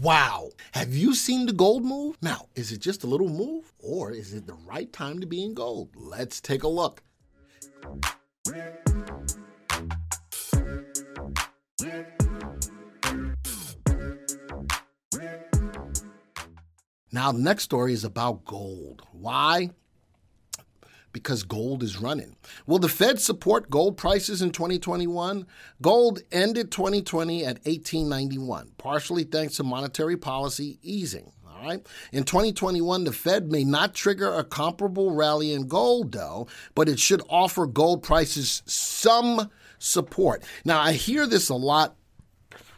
Wow. Have you seen the gold move? Now, is it just a little move or is it the right time to be in gold? Let's take a look. Now, the next story is about gold. Why? Because gold is running. Will the Fed support gold prices in 2021? Gold ended 2020 at 1891, partially thanks to monetary policy easing. All right. In 2021, the Fed may not trigger a comparable rally in gold, though, but it should offer gold prices some support. Now, I hear this a lot,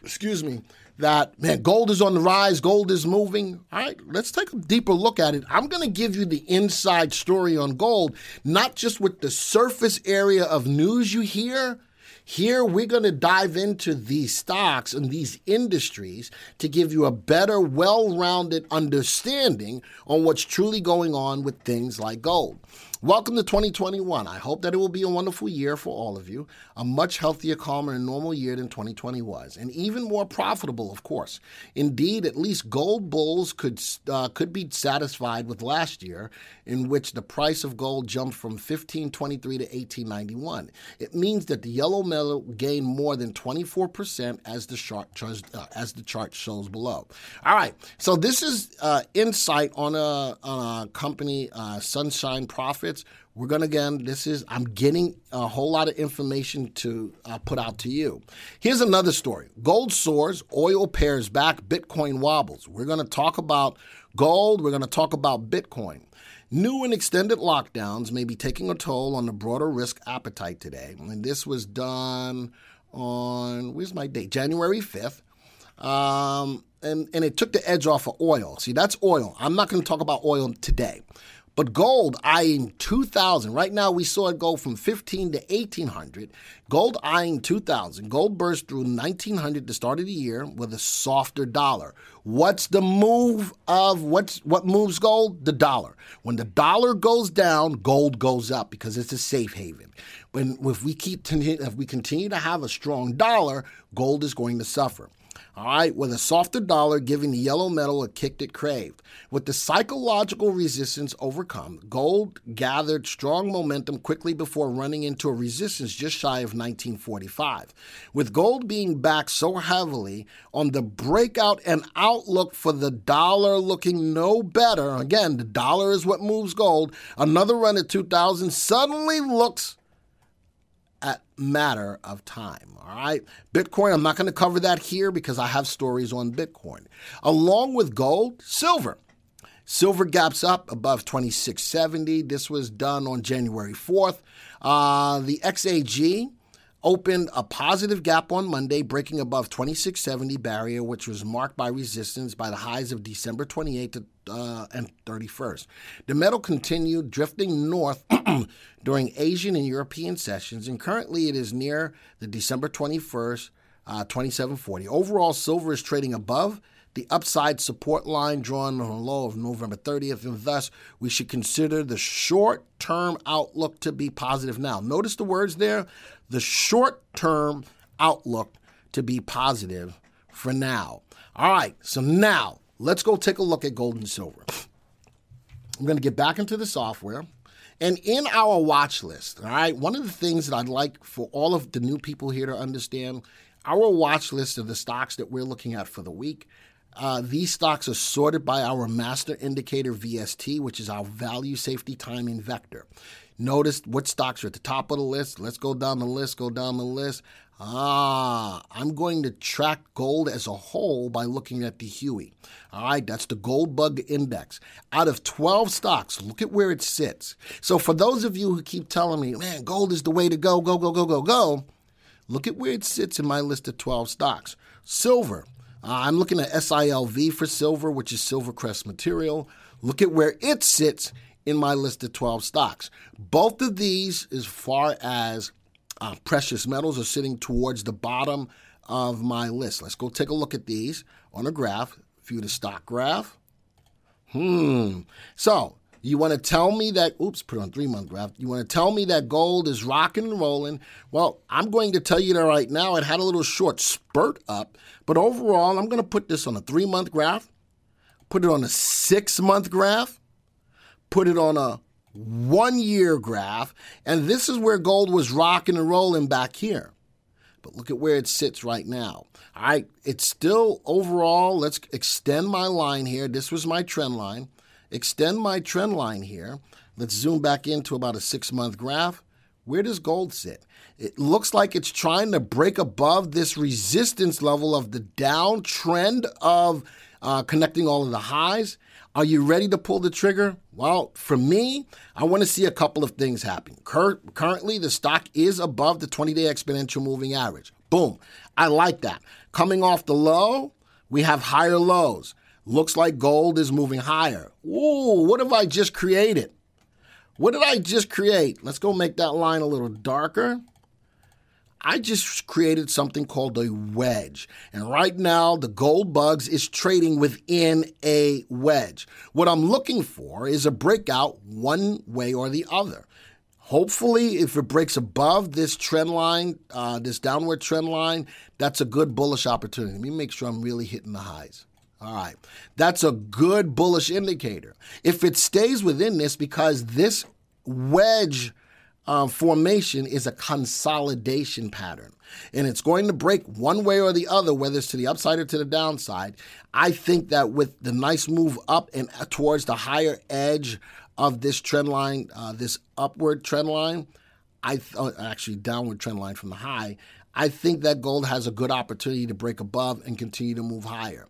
excuse me, that, man, gold is on the rise, gold is moving. All right, let's take a deeper look at it. I'm going to give you the inside story on gold, not just with the surface area of news you hear. Here, we're going to dive into these stocks and these industries to give you a better, well rounded understanding on what's truly going on with things like gold. Welcome to 2021. I hope that it will be a wonderful year for all of you, a much healthier, calmer, and normal year than 2020 was, and even more profitable, of course. Indeed, at least gold bulls could uh, could be satisfied with last year, in which the price of gold jumped from 1523 to 1891. It means that the yellow metal gained more than 24 percent, as the chart uh, as the chart shows below. All right, so this is uh, insight on a, on a company, uh, Sunshine Profit benefits. We're going to, again, this is, I'm getting a whole lot of information to uh, put out to you. Here's another story gold soars, oil pares back, Bitcoin wobbles. We're going to talk about gold, we're going to talk about Bitcoin. New and extended lockdowns may be taking a toll on the broader risk appetite today. And this was done on, where's my date? January 5th. Um, and, and it took the edge off of oil. See, that's oil. I'm not going to talk about oil today. But gold eyeing 2000. Right now we saw it go from 15 to 1800. Gold eyeing 2000. Gold burst through 1900 the start of the year with a softer dollar. What's the move of what's what moves gold? The dollar. When the dollar goes down, gold goes up because it's a safe haven. When if we keep if we continue to have a strong dollar, gold is going to suffer. All right, with a softer dollar giving the yellow metal a kick it craved. With the psychological resistance overcome, gold gathered strong momentum quickly before running into a resistance just shy of 1945. With gold being backed so heavily on the breakout and outlook for the dollar looking no better, again, the dollar is what moves gold, another run at 2000 suddenly looks a matter of time. All right. Bitcoin, I'm not going to cover that here because I have stories on Bitcoin. Along with gold, silver. Silver gaps up above 2670. This was done on January 4th. Uh, the XAG opened a positive gap on Monday, breaking above 2670 barrier, which was marked by resistance by the highs of December 28th uh, and 31st. The metal continued drifting north during Asian and European sessions, and currently it is near the December 21st, uh, 2740. Overall, silver is trading above the upside support line drawn on a low of November 30th, and thus we should consider the short term outlook to be positive now. Notice the words there the short term outlook to be positive for now. All right, so now let's go take a look at gold and silver. I'm going to get back into the software. And in our watch list, all right, one of the things that I'd like for all of the new people here to understand our watch list of the stocks that we're looking at for the week uh, these stocks are sorted by our master indicator VST, which is our value safety timing vector. Notice what stocks are at the top of the list. Let's go down the list, go down the list. Ah, I'm going to track gold as a whole by looking at the Huey. All right, that's the gold bug index. Out of 12 stocks, look at where it sits. So, for those of you who keep telling me, man, gold is the way to go, go, go, go, go, go, look at where it sits in my list of 12 stocks. Silver, uh, I'm looking at SILV for silver, which is Silvercrest material. Look at where it sits in my list of 12 stocks. Both of these, as far as uh, precious metals, are sitting towards the bottom of my list. Let's go take a look at these on a graph. View the stock graph. Hmm. So you want to tell me that, oops, put on three month graph. You want to tell me that gold is rocking and rolling? Well, I'm going to tell you that right now. It had a little short spurt up, but overall, I'm going to put this on a three month graph, put it on a six month graph, put it on a one year graph, and this is where gold was rocking and rolling back here. But look at where it sits right now. All right, it's still overall, let's extend my line here. This was my trend line. Extend my trend line here. Let's zoom back into about a six month graph. Where does gold sit? It looks like it's trying to break above this resistance level of the downtrend of uh, connecting all of the highs. Are you ready to pull the trigger? Well, for me, I want to see a couple of things happen. Cur- currently, the stock is above the 20 day exponential moving average. Boom. I like that. Coming off the low, we have higher lows. Looks like gold is moving higher. Ooh, what have I just created? What did I just create? Let's go make that line a little darker. I just created something called a wedge. And right now, the gold bugs is trading within a wedge. What I'm looking for is a breakout one way or the other. Hopefully, if it breaks above this trend line, uh, this downward trend line, that's a good bullish opportunity. Let me make sure I'm really hitting the highs. All right. That's a good bullish indicator. If it stays within this, because this wedge uh, formation is a consolidation pattern. And it's going to break one way or the other, whether it's to the upside or to the downside. I think that with the nice move up and towards the higher edge of this trend line, uh, this upward trend line, I th- uh, actually downward trend line from the high, I think that gold has a good opportunity to break above and continue to move higher.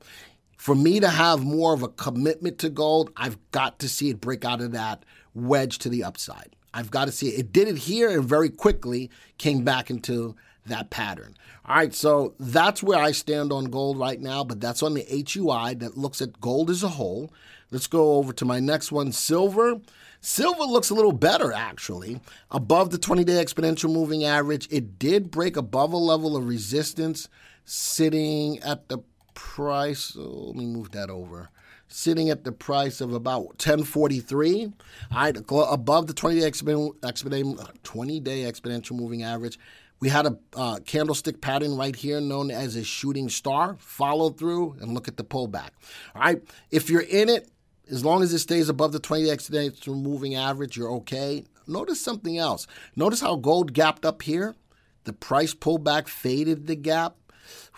For me to have more of a commitment to gold, I've got to see it break out of that wedge to the upside. I've got to see it. It did it here and very quickly came back into that pattern. All right, so that's where I stand on gold right now, but that's on the HUI that looks at gold as a whole. Let's go over to my next one silver. Silver looks a little better, actually, above the 20 day exponential moving average. It did break above a level of resistance sitting at the price. So let me move that over. Sitting at the price of about 1043 right, above the 20 day exponential, 20 day exponential moving average. We had a uh, candlestick pattern right here known as a shooting star. Follow through and look at the pullback. All right if you're in it as long as it stays above the 20 day exponential moving average you're okay. Notice something else. Notice how gold gapped up here? The price pullback faded the gap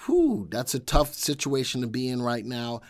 Whew, that's a tough situation to be in right now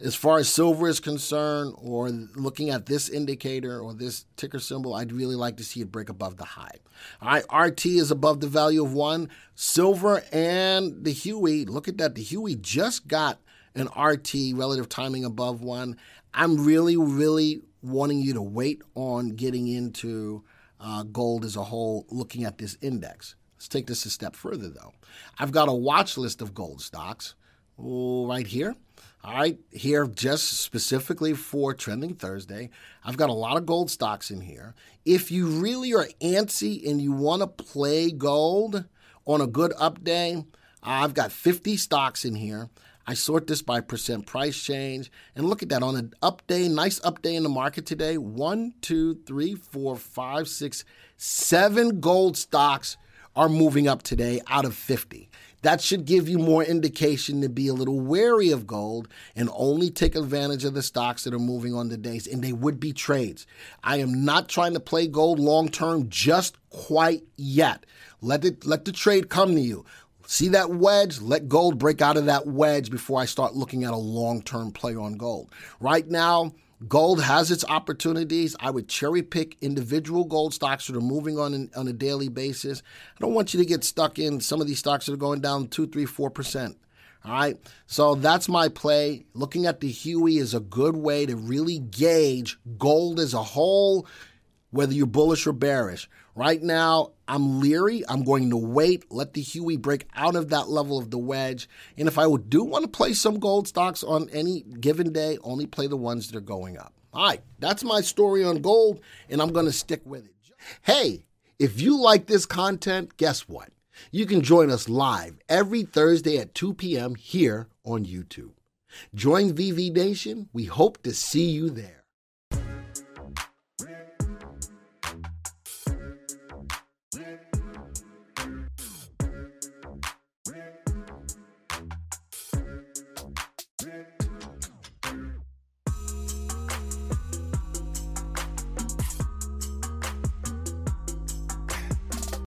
as far as silver is concerned, or looking at this indicator or this ticker symbol, I'd really like to see it break above the high. All right, RT is above the value of one. Silver and the Huey, look at that. The Huey just got an RT relative timing above one. I'm really, really wanting you to wait on getting into uh, gold as a whole, looking at this index. Let's take this a step further, though. I've got a watch list of gold stocks right here. All right, here just specifically for Trending Thursday, I've got a lot of gold stocks in here. If you really are antsy and you want to play gold on a good up day, I've got 50 stocks in here. I sort this by percent price change. And look at that on an up day, nice up day in the market today. One, two, three, four, five, six, seven gold stocks are moving up today out of 50. That should give you more indication to be a little wary of gold and only take advantage of the stocks that are moving on the days. And they would be trades. I am not trying to play gold long term just quite yet. Let it let the trade come to you. See that wedge? Let gold break out of that wedge before I start looking at a long term play on gold. Right now, Gold has its opportunities. I would cherry pick individual gold stocks that are moving on an, on a daily basis. I don't want you to get stuck in some of these stocks that are going down two, three, four percent. All right. So that's my play. Looking at the Huey is a good way to really gauge gold as a whole, whether you're bullish or bearish. Right now, I'm leery. I'm going to wait, let the Huey break out of that level of the wedge. And if I do want to play some gold stocks on any given day, only play the ones that are going up. All right, that's my story on gold, and I'm going to stick with it. Hey, if you like this content, guess what? You can join us live every Thursday at 2 p.m. here on YouTube. Join VV Nation. We hope to see you there.